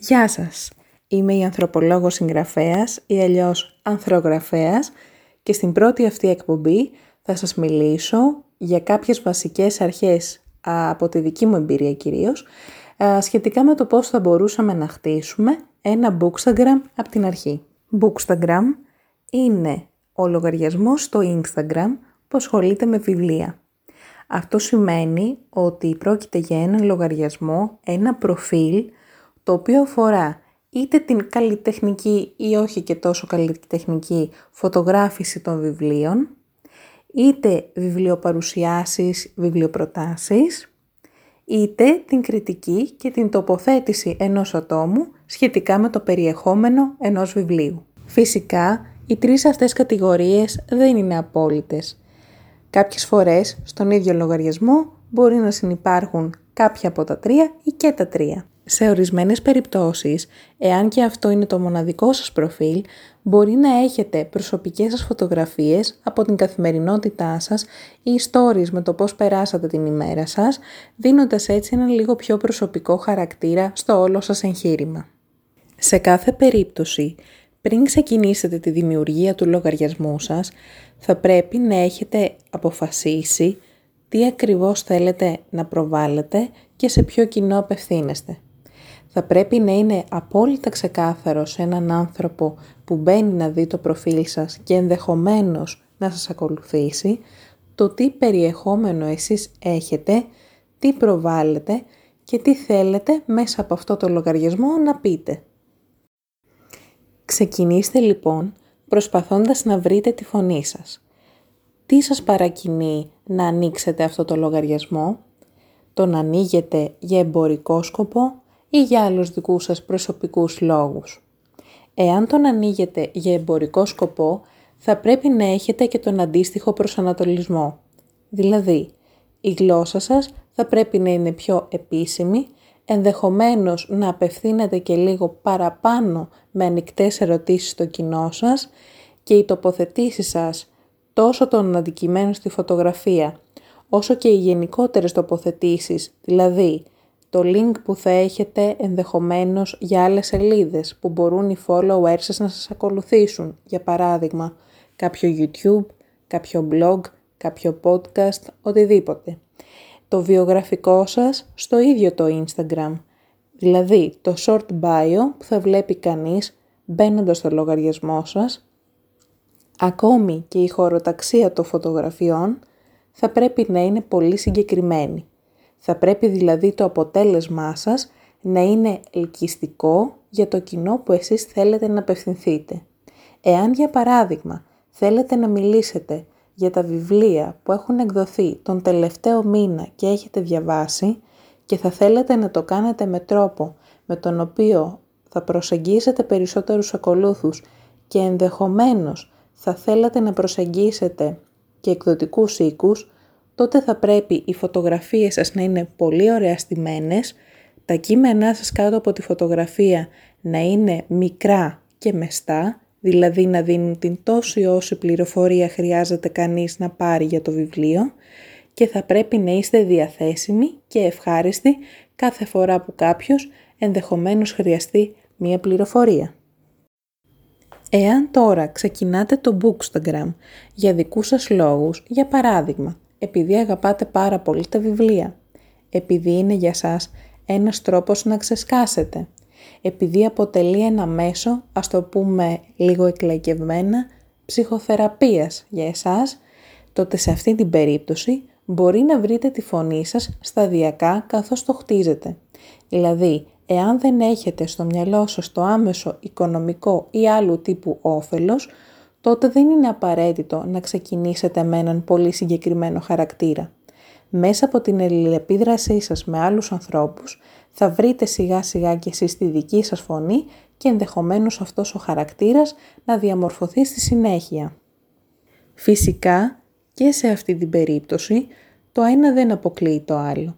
Γεια σας! Είμαι η ανθρωπολόγος συγγραφέας ή αλλιώς ανθρωγραφέας και στην πρώτη αυτή εκπομπή θα σας μιλήσω για κάποιες βασικές αρχές από τη δική μου εμπειρία κυρίως σχετικά με το πώς θα μπορούσαμε να χτίσουμε ένα Bookstagram από την αρχή. Bookstagram είναι ο λογαριασμός στο Instagram που ασχολείται με βιβλία. Αυτό σημαίνει ότι πρόκειται για ένα λογαριασμό, ένα προφίλ το οποίο αφορά είτε την καλλιτεχνική ή όχι και τόσο καλλιτεχνική φωτογράφηση των βιβλίων, είτε βιβλιοπαρουσιάσεις, βιβλιοπροτάσεις, είτε την κριτική και την τοποθέτηση ενός ατόμου σχετικά με το περιεχόμενο ενός βιβλίου. Φυσικά, οι τρεις αυτές κατηγορίες δεν είναι απόλυτες. Κάποιες φορές, στον ίδιο λογαριασμό, μπορεί να συνεπάρχουν κάποια από τα τρία ή και τα τρία. Σε ορισμένες περιπτώσεις, εάν και αυτό είναι το μοναδικό σας προφίλ, μπορεί να έχετε προσωπικές σας φωτογραφίες από την καθημερινότητά σας ή stories με το πώς περάσατε την ημέρα σας, δίνοντας έτσι ένα λίγο πιο προσωπικό χαρακτήρα στο όλο σας εγχείρημα. Σε κάθε περίπτωση, πριν ξεκινήσετε τη δημιουργία του λογαριασμού σας, θα πρέπει να έχετε αποφασίσει τι ακριβώς θέλετε να προβάλλετε και σε ποιο κοινό απευθύνεστε θα πρέπει να είναι απόλυτα ξεκάθαρο σε έναν άνθρωπο που μπαίνει να δει το προφίλ σας και ενδεχομένως να σας ακολουθήσει, το τι περιεχόμενο εσείς έχετε, τι προβάλλετε και τι θέλετε μέσα από αυτό το λογαριασμό να πείτε. Ξεκινήστε λοιπόν προσπαθώντας να βρείτε τη φωνή σας. Τι σας παρακινεί να ανοίξετε αυτό το λογαριασμό, τον ανοίγετε για εμπορικό σκοπό ή για άλλους δικούς σας προσωπικούς λόγους. Εάν τον ανοίγετε για εμπορικό σκοπό, θα πρέπει να έχετε και τον αντίστοιχο προσανατολισμό. Δηλαδή, η γλώσσα σας θα πρέπει να είναι πιο επίσημη, ενδεχομένως να απευθύνετε και λίγο παραπάνω με ανοιχτές ερωτήσεις στο κοινό σας και οι τοποθετήσεις σας τόσο των αντικειμένων στη φωτογραφία, όσο και οι γενικότερες τοποθετήσεις, δηλαδή το link που θα έχετε ενδεχομένως για άλλες σελίδες που μπορούν οι followers σας να σας ακολουθήσουν. Για παράδειγμα, κάποιο YouTube, κάποιο blog, κάποιο podcast, οτιδήποτε. Το βιογραφικό σας στο ίδιο το Instagram. Δηλαδή το short bio που θα βλέπει κανείς μπαίνοντας στο λογαριασμό σας. Ακόμη και η χωροταξία των φωτογραφιών θα πρέπει να είναι πολύ συγκεκριμένη. Θα πρέπει δηλαδή το αποτέλεσμά σας να είναι ελκυστικό για το κοινό που εσείς θέλετε να απευθυνθείτε. Εάν για παράδειγμα θέλετε να μιλήσετε για τα βιβλία που έχουν εκδοθεί τον τελευταίο μήνα και έχετε διαβάσει και θα θέλετε να το κάνετε με τρόπο με τον οποίο θα προσεγγίσετε περισσότερους ακολούθους και ενδεχομένως θα θέλετε να προσεγγίσετε και εκδοτικούς οίκους, τότε θα πρέπει οι φωτογραφίες σας να είναι πολύ ωραία στημένες, τα κείμενά σας κάτω από τη φωτογραφία να είναι μικρά και μεστά, δηλαδή να δίνουν την τόση όση πληροφορία χρειάζεται κανείς να πάρει για το βιβλίο και θα πρέπει να είστε διαθέσιμοι και ευχάριστοι κάθε φορά που κάποιος ενδεχομένως χρειαστεί μία πληροφορία. Εάν τώρα ξεκινάτε το Bookstagram για δικούς σας λόγους, για παράδειγμα, επειδή αγαπάτε πάρα πολύ τα βιβλία, επειδή είναι για σας ένας τρόπος να ξεσκάσετε, επειδή αποτελεί ένα μέσο, ας το πούμε λίγο εκλαϊκευμένα, ψυχοθεραπείας για εσάς, τότε σε αυτή την περίπτωση μπορεί να βρείτε τη φωνή σας σταδιακά καθώς το χτίζετε. Δηλαδή, εάν δεν έχετε στο μυαλό σας το άμεσο οικονομικό ή άλλου τύπου όφελος, τότε δεν είναι απαραίτητο να ξεκινήσετε με έναν πολύ συγκεκριμένο χαρακτήρα. Μέσα από την ελληνεπίδρασή σας με άλλους ανθρώπους θα βρείτε σιγά σιγά και εσείς τη δική σας φωνή και ενδεχομένως αυτός ο χαρακτήρας να διαμορφωθεί στη συνέχεια. Φυσικά και σε αυτή την περίπτωση το ένα δεν αποκλείει το άλλο.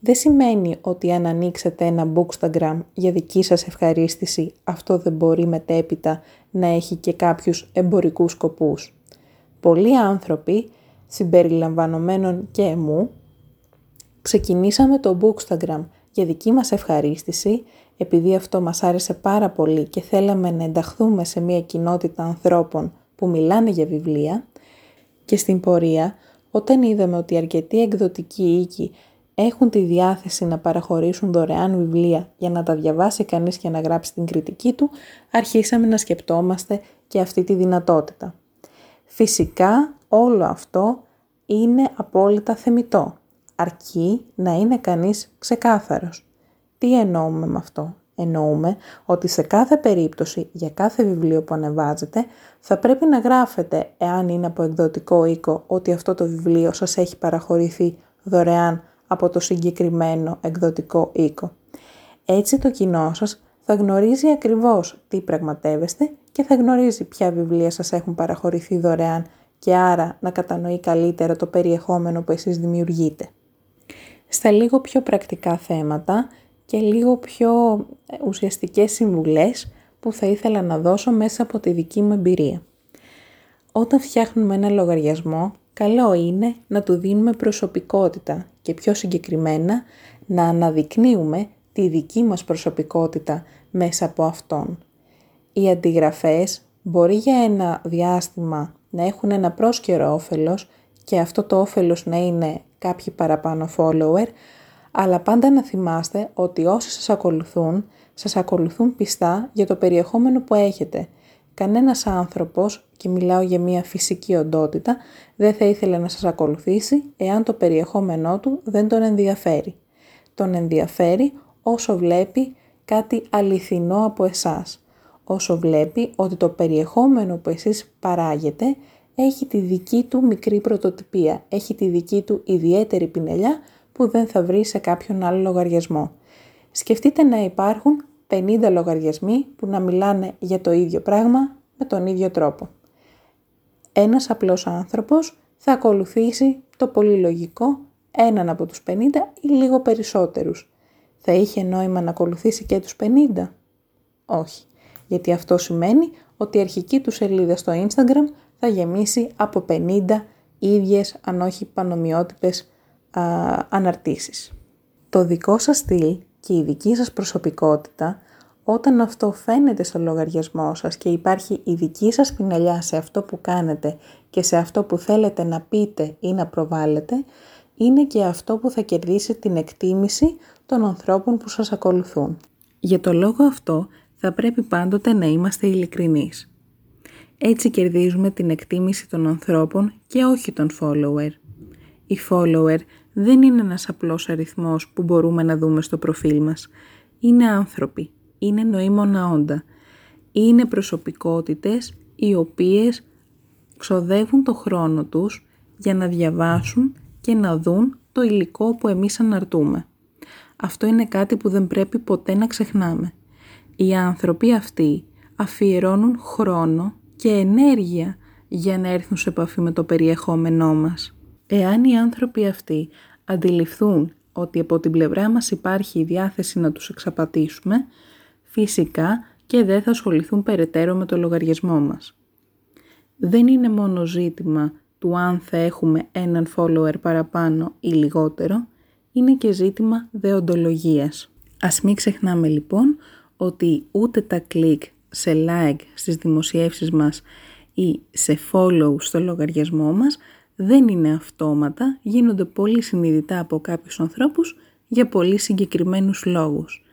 Δεν σημαίνει ότι αν ανοίξετε ένα bookstagram για δική σας ευχαρίστηση αυτό δεν μπορεί μετέπειτα να έχει και κάποιους εμπορικούς σκοπούς. Πολλοί άνθρωποι, συμπεριλαμβανομένων και εμού, ξεκινήσαμε το bookstagram για δική μας ευχαρίστηση επειδή αυτό μας άρεσε πάρα πολύ και θέλαμε να ενταχθούμε σε μια κοινότητα ανθρώπων που μιλάνε για βιβλία και στην πορεία όταν είδαμε ότι αρκετοί εκδοτικοί οίκοι έχουν τη διάθεση να παραχωρήσουν δωρεάν βιβλία για να τα διαβάσει κανείς και να γράψει την κριτική του, αρχίσαμε να σκεπτόμαστε και αυτή τη δυνατότητα. Φυσικά όλο αυτό είναι απόλυτα θεμητό, αρκεί να είναι κανείς ξεκάθαρος. Τι εννοούμε με αυτό; Εννοούμε ότι σε κάθε περίπτωση, για κάθε βιβλίο που ανεβάζετε, θα πρέπει να γράφετε, εάν είναι από εκδοτικό οίκο, ότι αυτό το βιβλίο σας έχει παραχωρηθεί δωρεάν από το συγκεκριμένο εκδοτικό οίκο. Έτσι το κοινό σας θα γνωρίζει ακριβώς τι πραγματεύεστε και θα γνωρίζει ποια βιβλία σας έχουν παραχωρηθεί δωρεάν και άρα να κατανοεί καλύτερα το περιεχόμενο που εσείς δημιουργείτε. Στα λίγο πιο πρακτικά θέματα και λίγο πιο ε, ουσιαστικές συμβουλές που θα ήθελα να δώσω μέσα από τη δική μου εμπειρία. Όταν φτιάχνουμε ένα λογαριασμό, καλό είναι να του δίνουμε προσωπικότητα και πιο συγκεκριμένα να αναδεικνύουμε τη δική μας προσωπικότητα μέσα από αυτόν. Οι αντιγραφές μπορεί για ένα διάστημα να έχουν ένα πρόσκαιρο όφελος και αυτό το όφελος να είναι κάποιοι παραπάνω follower, αλλά πάντα να θυμάστε ότι όσοι σας ακολουθούν, σας ακολουθούν πιστά για το περιεχόμενο που έχετε. Κανένας άνθρωπος, και μιλάω για μια φυσική οντότητα, δεν θα ήθελε να σας ακολουθήσει εάν το περιεχόμενό του δεν τον ενδιαφέρει. Τον ενδιαφέρει όσο βλέπει κάτι αληθινό από εσάς. Όσο βλέπει ότι το περιεχόμενο που εσείς παράγετε έχει τη δική του μικρή πρωτοτυπία, έχει τη δική του ιδιαίτερη πινελιά που δεν θα βρει σε κάποιον άλλο λογαριασμό. Σκεφτείτε να υπάρχουν 50 λογαριασμοί που να μιλάνε για το ίδιο πράγμα με τον ίδιο τρόπο. Ένας απλός άνθρωπος θα ακολουθήσει το πολύ λογικό έναν από τους 50 ή λίγο περισσότερους. Θα είχε νόημα να ακολουθήσει και τους 50? Όχι, γιατί αυτό σημαίνει ότι η αρχική του σελίδα στο Instagram θα γεμίσει από 50 ίδιες αν όχι πανομοιότυπες α, αναρτήσεις. Το δικό σας στυλ και η δική σας προσωπικότητα όταν αυτό φαίνεται στο λογαριασμό σας και υπάρχει η δική σας πινελιά σε αυτό που κάνετε και σε αυτό που θέλετε να πείτε ή να προβάλλετε, είναι και αυτό που θα κερδίσει την εκτίμηση των ανθρώπων που σας ακολουθούν. Για το λόγο αυτό θα πρέπει πάντοτε να είμαστε ειλικρινείς. Έτσι κερδίζουμε την εκτίμηση των ανθρώπων και όχι των follower. Οι follower δεν είναι ένας απλός αριθμός που μπορούμε να δούμε στο προφίλ μας. Είναι άνθρωποι, είναι νοήμονα όντα. Είναι προσωπικότητες οι οποίες ξοδεύουν το χρόνο τους για να διαβάσουν και να δουν το υλικό που εμείς αναρτούμε. Αυτό είναι κάτι που δεν πρέπει ποτέ να ξεχνάμε. Οι άνθρωποι αυτοί αφιερώνουν χρόνο και ενέργεια για να έρθουν σε επαφή με το περιεχόμενό μας. Εάν οι άνθρωποι αυτοί αντιληφθούν ότι από την πλευρά μας υπάρχει η διάθεση να τους εξαπατήσουμε, φυσικά και δεν θα ασχοληθούν περαιτέρω με το λογαριασμό μας. Δεν είναι μόνο ζήτημα του αν θα έχουμε έναν follower παραπάνω ή λιγότερο, είναι και ζήτημα δεοντολογίας. Ας μην ξεχνάμε λοιπόν ότι ούτε τα κλικ σε like στις δημοσιεύσεις μας ή σε follow στο λογαριασμό μας δεν είναι αυτόματα, γίνονται πολύ συνειδητά από κάποιους ανθρώπους για πολύ συγκεκριμένους λόγους.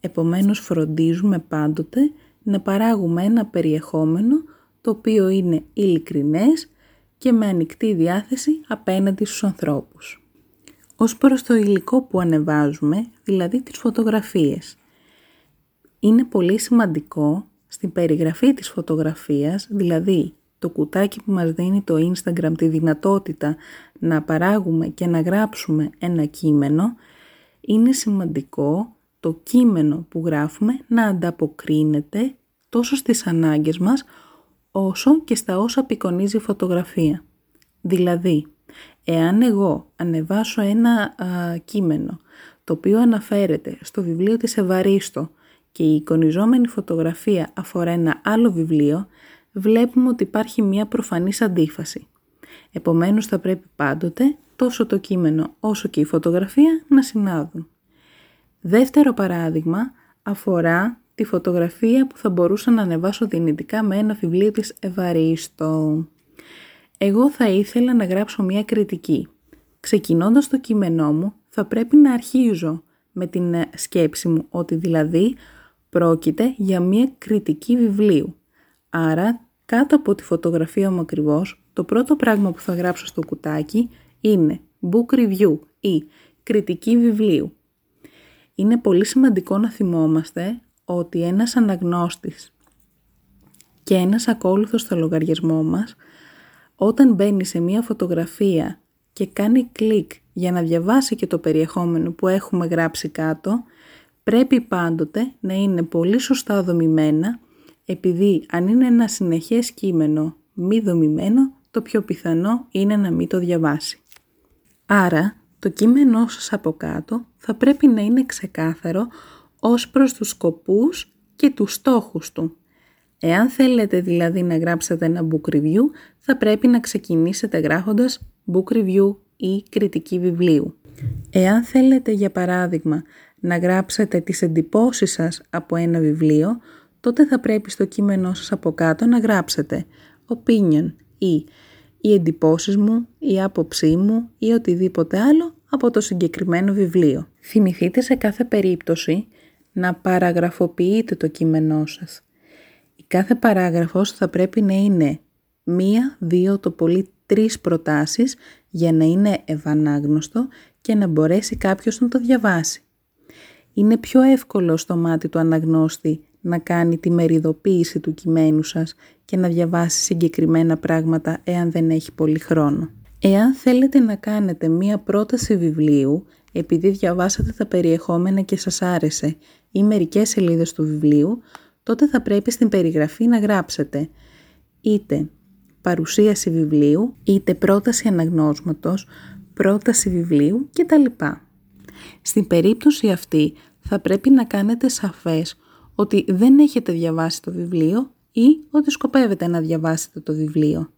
Επομένως φροντίζουμε πάντοτε να παράγουμε ένα περιεχόμενο το οποίο είναι ειλικρινές και με ανοιχτή διάθεση απέναντι στους ανθρώπους. Ως προς το υλικό που ανεβάζουμε, δηλαδή τις φωτογραφίες. Είναι πολύ σημαντικό στην περιγραφή της φωτογραφίας, δηλαδή το κουτάκι που μας δίνει το Instagram τη δυνατότητα να παράγουμε και να γράψουμε ένα κείμενο, είναι σημαντικό το κείμενο που γράφουμε να ανταποκρίνεται τόσο στις ανάγκες μας, όσο και στα όσα απεικονίζει η φωτογραφία. Δηλαδή, εάν εγώ ανεβάσω ένα κείμενο το οποίο αναφέρεται στο βιβλίο της Ευαρίστο και η εικονιζόμενη φωτογραφία αφορά ένα άλλο βιβλίο, βλέπουμε ότι υπάρχει μια προφανής αντίφαση. Επομένως θα πρέπει πάντοτε τόσο το κείμενο όσο και η φωτογραφία να συνάδουν. Δεύτερο παράδειγμα, αφορά τη φωτογραφία που θα μπορούσα να ανεβάσω δυνητικά με ένα βιβλίο της Ευαρίστο. Εγώ θα ήθελα να γράψω μια κριτική. Ξεκινώντας το κείμενό μου θα πρέπει να αρχίζω με την σκέψη μου ότι δηλαδή πρόκειται για μια κριτική βιβλίου. Άρα κάτω από τη φωτογραφία μου ακριβώς, το πρώτο πράγμα που θα γράψω στο κουτάκι είναι book review ή κριτική βιβλίου. Είναι πολύ σημαντικό να θυμόμαστε ότι ένας αναγνώστης και ένας ακόλουθος στο λογαριασμό μας όταν μπαίνει σε μία φωτογραφία και κάνει κλικ για να διαβάσει και το περιεχόμενο που έχουμε γράψει κάτω, πρέπει πάντοτε να είναι πολύ σωστά δομημένα, επειδή αν είναι ένα συνεχές κείμενο μη δομημένο, το πιο πιθανό είναι να μην το διαβάσει. Άρα, το κείμενό σας από κάτω θα πρέπει να είναι ξεκάθαρο ως προς τους σκοπούς και τους στόχους του. Εάν θέλετε δηλαδή να γράψετε ένα book review, θα πρέπει να ξεκινήσετε γράφοντας book review ή κριτική βιβλίου. Εάν θέλετε για παράδειγμα να γράψετε τις εντυπώσεις σας από ένα βιβλίο, τότε θα πρέπει στο κείμενό σας από κάτω να γράψετε opinion ή οι εντυπώσεις μου, η άποψή μου ή οτιδήποτε άλλο από το συγκεκριμένο βιβλίο. Θυμηθείτε σε κάθε περίπτωση να παραγραφοποιείτε το κείμενό σας. Η κάθε παράγραφος θα πρέπει να είναι μία, δύο, το πολύ τρεις προτάσεις για να είναι ευανάγνωστο και να μπορέσει κάποιος να το διαβάσει. Είναι πιο εύκολο στο μάτι του αναγνώστη να κάνει τη μεριδοποίηση του κειμένου σας και να διαβάσει συγκεκριμένα πράγματα εάν δεν έχει πολύ χρόνο. Εάν θέλετε να κάνετε μία πρόταση βιβλίου, επειδή διαβάσατε τα περιεχόμενα και σας άρεσε ή μερικές σελίδες του βιβλίου, τότε θα πρέπει στην περιγραφή να γράψετε είτε παρουσίαση βιβλίου, είτε πρόταση αναγνώσματος, πρόταση βιβλίου κτλ. Στην περίπτωση αυτή θα πρέπει να κάνετε σαφές ότι δεν έχετε διαβάσει το βιβλίο ή ότι σκοπεύετε να διαβάσετε το βιβλίο.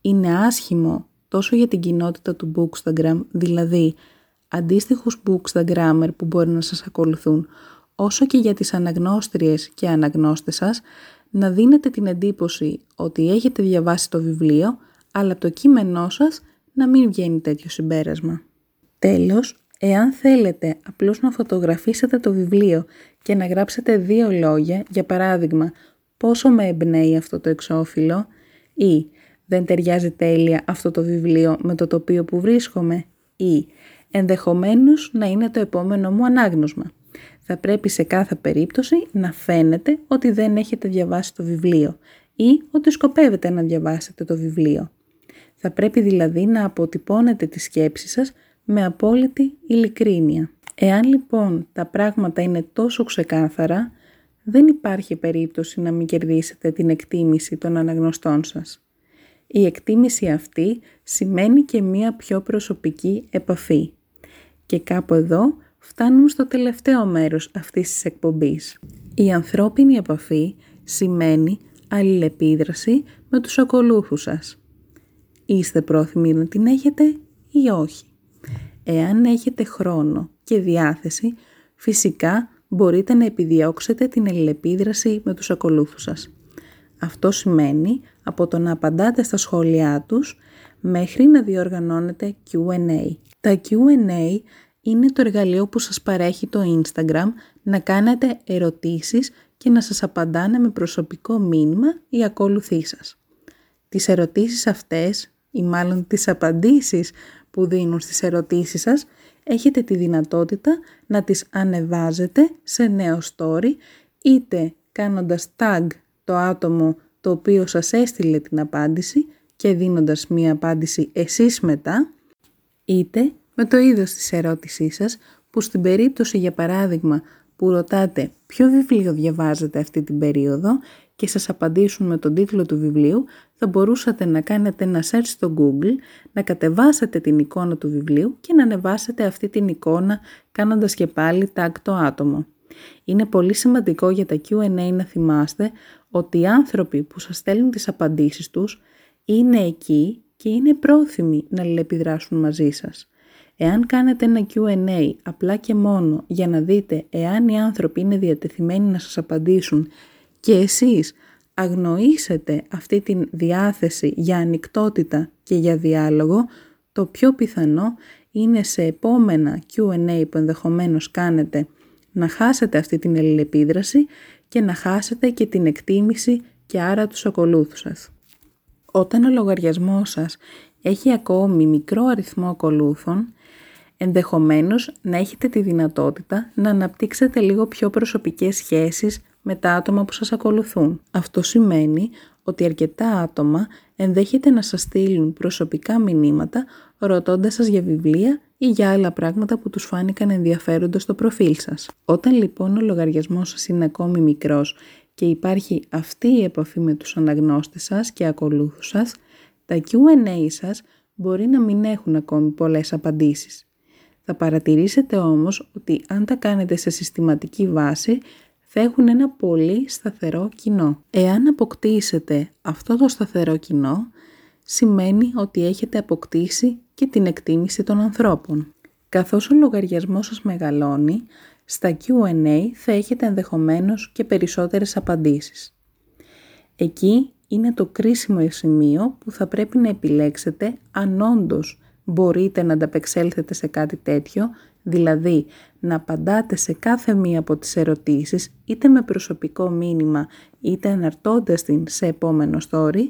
Είναι άσχημο τόσο για την κοινότητα του Bookstagram, δηλαδή αντίστοιχους Bookstagrammer που μπορεί να σας ακολουθούν, όσο και για τις αναγνώστριες και αναγνώστες σας, να δίνετε την εντύπωση ότι έχετε διαβάσει το βιβλίο, αλλά το κείμενό σας να μην βγαίνει τέτοιο συμπέρασμα. Τέλος, εάν θέλετε απλώς να φωτογραφίσετε το βιβλίο και να γράψετε δύο λόγια, για παράδειγμα, πόσο με εμπνέει αυτό το εξώφυλλο ή δεν ταιριάζει τέλεια αυτό το βιβλίο με το τοπίο που βρίσκομαι ή ενδεχομένως να είναι το επόμενο μου ανάγνωσμα. Θα πρέπει σε κάθε περίπτωση να φαίνεται ότι δεν έχετε διαβάσει το βιβλίο ή ότι σκοπεύετε να διαβάσετε το βιβλίο. Θα πρέπει δηλαδή να αποτυπώνετε τη σκέψη σας με απόλυτη ειλικρίνεια. Εάν λοιπόν τα πράγματα είναι τόσο ξεκάθαρα, δεν υπάρχει περίπτωση να μην κερδίσετε την εκτίμηση των αναγνωστών σας. Η εκτίμηση αυτή σημαίνει και μία πιο προσωπική επαφή. Και κάπου εδώ φτάνουμε στο τελευταίο μέρος αυτής της εκπομπής. Η ανθρώπινη επαφή σημαίνει αλληλεπίδραση με τους ακολούθους σας. Είστε πρόθυμοι να την έχετε ή όχι; Εάν έχετε χρόνο και διάθεση, φυσικά μπορείτε να επιδιώξετε την αλληλεπίδραση με τους ακολούθους σας. Αυτό σημαίνει από το να απαντάτε στα σχόλιά τους μέχρι να διοργανώνετε Q&A. Τα Q&A είναι το εργαλείο που σας παρέχει το Instagram να κάνετε ερωτήσεις και να σας απαντάνε με προσωπικό μήνυμα οι ακόλουθοί σας. Τις ερωτήσεις αυτές ή μάλλον τις απαντήσεις που δίνουν στις ερωτήσεις σας έχετε τη δυνατότητα να τις ανεβάζετε σε νέο story είτε κάνοντας tag το άτομο το οποίο σας έστειλε την απάντηση και δίνοντας μία απάντηση εσείς μετά, είτε με το είδος της ερώτησής σας που στην περίπτωση για παράδειγμα που ρωτάτε ποιο βιβλίο διαβάζετε αυτή την περίοδο και σας απαντήσουν με τον τίτλο του βιβλίου, θα μπορούσατε να κάνετε ένα search στο Google, να κατεβάσετε την εικόνα του βιβλίου και να ανεβάσετε αυτή την εικόνα κάνοντας και πάλι tag το άτομο. Είναι πολύ σημαντικό για τα Q&A να θυμάστε ότι οι άνθρωποι που σας στέλνουν τις απαντήσεις τους είναι εκεί και είναι πρόθυμοι να λεπιδράσουν μαζί σας. Εάν κάνετε ένα Q&A απλά και μόνο για να δείτε εάν οι άνθρωποι είναι διατεθειμένοι να σας απαντήσουν και εσείς αγνοήσετε αυτή τη διάθεση για ανοιχτότητα και για διάλογο, το πιο πιθανό είναι σε επόμενα Q&A που ενδεχομένως κάνετε να χάσετε αυτή την ελληνεπίδραση και να χάσετε και την εκτίμηση και άρα τους ακολούθους σας. Όταν ο λογαριασμός σας έχει ακόμη μικρό αριθμό ακολούθων, ενδεχομένως να έχετε τη δυνατότητα να αναπτύξετε λίγο πιο προσωπικές σχέσεις με τα άτομα που σας ακολουθούν. Αυτό σημαίνει ότι αρκετά άτομα ενδέχεται να σας στείλουν προσωπικά μηνύματα ρωτώντας σας για βιβλία ή για άλλα πράγματα που τους φάνηκαν ενδιαφέροντα στο προφίλ σας. Όταν λοιπόν ο λογαριασμός σας είναι ακόμη μικρός και υπάρχει αυτή η επαφή με τους αναγνώστες σας και ακολούθους σας, τα Q&A σας μπορεί να μην έχουν ακόμη πολλές απαντήσεις. Θα παρατηρήσετε όμως ότι αν τα κάνετε σε συστηματική βάση, θα έχουν ένα πολύ σταθερό κοινό. Εάν αποκτήσετε αυτό το σταθερό κοινό, σημαίνει ότι έχετε αποκτήσει και την εκτίμηση των ανθρώπων. Καθώς ο λογαριασμός σας μεγαλώνει, στα Q&A θα έχετε ενδεχομένως και περισσότερες απαντήσεις. Εκεί είναι το κρίσιμο σημείο που θα πρέπει να επιλέξετε αν όντως μπορείτε να ανταπεξέλθετε σε κάτι τέτοιο, δηλαδή να απαντάτε σε κάθε μία από τις ερωτήσεις, είτε με προσωπικό μήνυμα, είτε αναρτώντας την σε επόμενο story,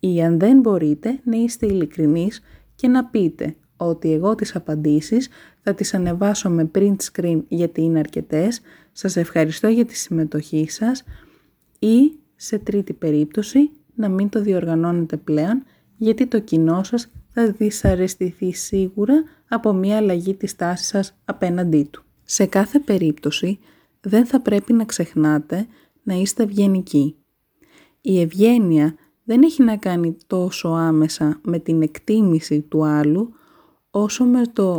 ή αν δεν μπορείτε να είστε ειλικρινείς και να πείτε ότι εγώ τις απαντήσεις θα τις ανεβάσω με print screen γιατί είναι αρκετές, σας ευχαριστώ για τη συμμετοχή σας. Ή σε τρίτη περίπτωση να μην το διοργανώνετε πλέον γιατί το κοινό σας θα δυσαρεστηθεί σίγουρα από μια αλλαγή της τάσης σας απέναντί του. Σε κάθε περίπτωση δεν θα πρέπει να ξεχνάτε να είστε ευγενικοί. Η ευγένεια δεν έχει να κάνει τόσο άμεσα με την εκτίμηση του άλλου, όσο με το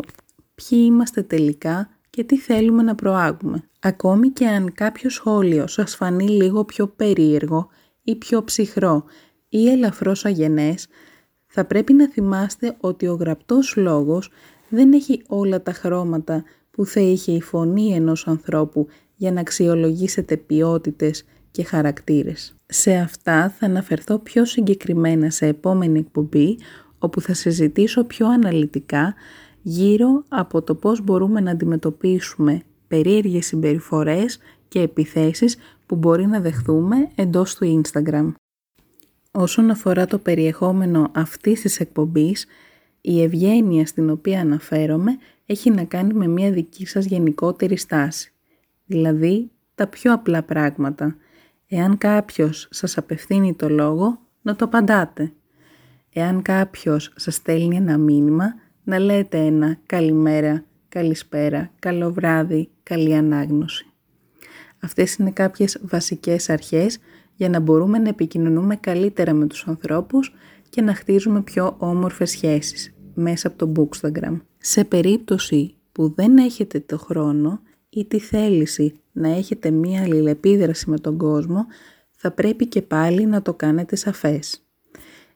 ποιοι είμαστε τελικά και τι θέλουμε να προάγουμε. Ακόμη και αν κάποιο σχόλιο σας φανεί λίγο πιο περίεργο ή πιο ψυχρό ή ελαφρώς αγενές, θα πρέπει να θυμάστε ότι ο γραπτός λόγος δεν έχει όλα τα χρώματα που θα είχε η φωνή ενός ανθρώπου για να αξιολογήσετε ποιότητες και χαρακτήρες. Σε αυτά θα αναφερθώ πιο συγκεκριμένα σε επόμενη εκπομπή, όπου θα συζητήσω πιο αναλυτικά γύρω από το πώς μπορούμε να αντιμετωπίσουμε περίεργες συμπεριφορές και επιθέσεις που μπορεί να δεχθούμε εντός του Instagram. Όσον αφορά το περιεχόμενο αυτής της εκπομπής, η ευγένεια στην οποία αναφέρομαι έχει να κάνει με μια δική σας γενικότερη στάση. Δηλαδή, τα πιο απλά πράγματα. Εάν κάποιος σας απευθύνει το λόγο, να το απαντάτε. Εάν κάποιος σας στέλνει ένα μήνυμα, να λέτε ένα καλημέρα, καλησπέρα, καλό βράδυ, καλή ανάγνωση. Αυτές είναι κάποιες βασικές αρχές για να μπορούμε να επικοινωνούμε καλύτερα με τους ανθρώπους και να χτίζουμε πιο όμορφες σχέσεις μέσα από το Bookstagram. Σε περίπτωση που δεν έχετε το χρόνο ή τη θέληση να έχετε μία αλληλεπίδραση με τον κόσμο, θα πρέπει και πάλι να το κάνετε σαφές.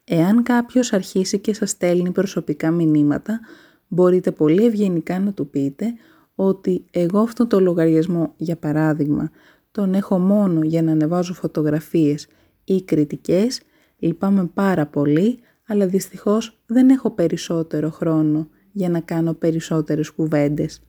Εάν κάποιος αρχίσει και σας στέλνει προσωπικά μηνύματα, μπορείτε πολύ ευγενικά να του πείτε ότι εγώ αυτό το λογαριασμό, για παράδειγμα, τον έχω μόνο για να ανεβάζω φωτογραφίες ή κριτικές, λυπάμαι πάρα πολύ, αλλά δυστυχώς δεν έχω περισσότερο χρόνο για να κάνω περισσότερες κουβέντες.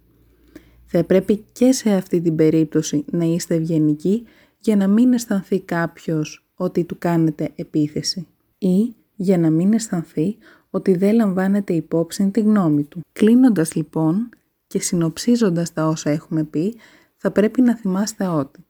Θα πρέπει και σε αυτή την περίπτωση να είστε ευγενικοί για να μην αισθανθεί κάποιος ότι του κάνετε επίθεση ή για να μην αισθανθεί ότι δεν λαμβάνετε υπόψη τη γνώμη του. Κλείνοντας λοιπόν και συνοψίζοντας τα όσα έχουμε πει, θα πρέπει να θυμάστε ότι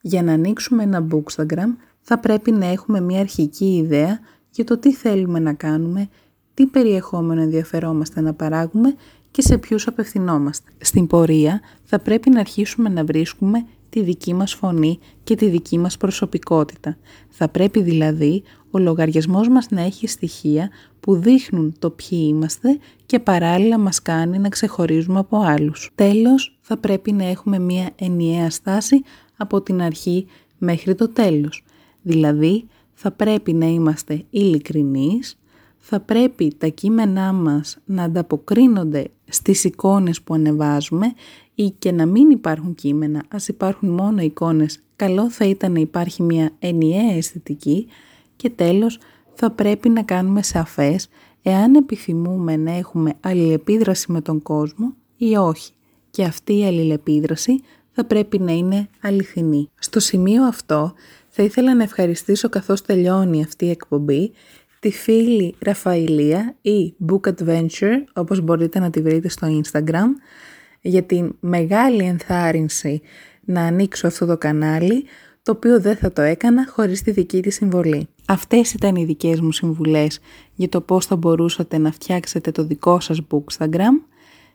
για να ανοίξουμε ένα bookstagram θα πρέπει να έχουμε μια αρχική ιδέα για το τι θέλουμε να κάνουμε, τι περιεχόμενο ενδιαφερόμαστε να παράγουμε και σε ποιους απευθυνόμαστε. Στην πορεία θα πρέπει να αρχίσουμε να βρίσκουμε τη δική μας φωνή και τη δική μας προσωπικότητα. Θα πρέπει δηλαδή ο λογαριασμός μας να έχει στοιχεία που δείχνουν το ποιοι είμαστε και παράλληλα μας κάνει να ξεχωρίζουμε από άλλους. Τέλος, θα πρέπει να έχουμε μία ενιαία στάση από την αρχή μέχρι το τέλος. Δηλαδή, θα πρέπει να είμαστε ειλικρινείς, θα πρέπει τα κείμενά μας να ανταποκρίνονται στις εικόνες που ανεβάζουμε ή και να μην υπάρχουν κείμενα, ας υπάρχουν μόνο εικόνες, καλό θα ήταν να υπάρχει μια ενιαία αισθητική και τέλος θα πρέπει να κάνουμε σαφές εάν επιθυμούμε να έχουμε αλληλεπίδραση με τον κόσμο ή όχι. Και αυτή η αλληλεπίδραση θα πρέπει να είναι αληθινή. Στο σημείο αυτό θα ήθελα να ευχαριστήσω καθώς τελειώνει αυτή η εκπομπή τη φίλη Ραφαηλία ή Book Adventure όπως μπορείτε να τη βρείτε στο Instagram για την μεγάλη ενθάρρυνση να ανοίξω αυτό το κανάλι το οποίο δεν θα το έκανα χωρίς τη δική της συμβολή. Αυτές ήταν οι δικές μου συμβουλές για το πώς θα μπορούσατε να φτιάξετε το δικό σας Bookstagram.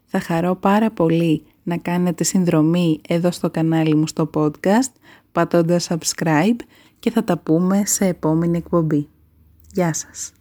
Θα χαρώ πάρα πολύ να κάνετε συνδρομή εδώ στο κανάλι μου στο podcast, πατώντας subscribe και θα τα πούμε σε επόμενη εκπομπή. Γεια σας!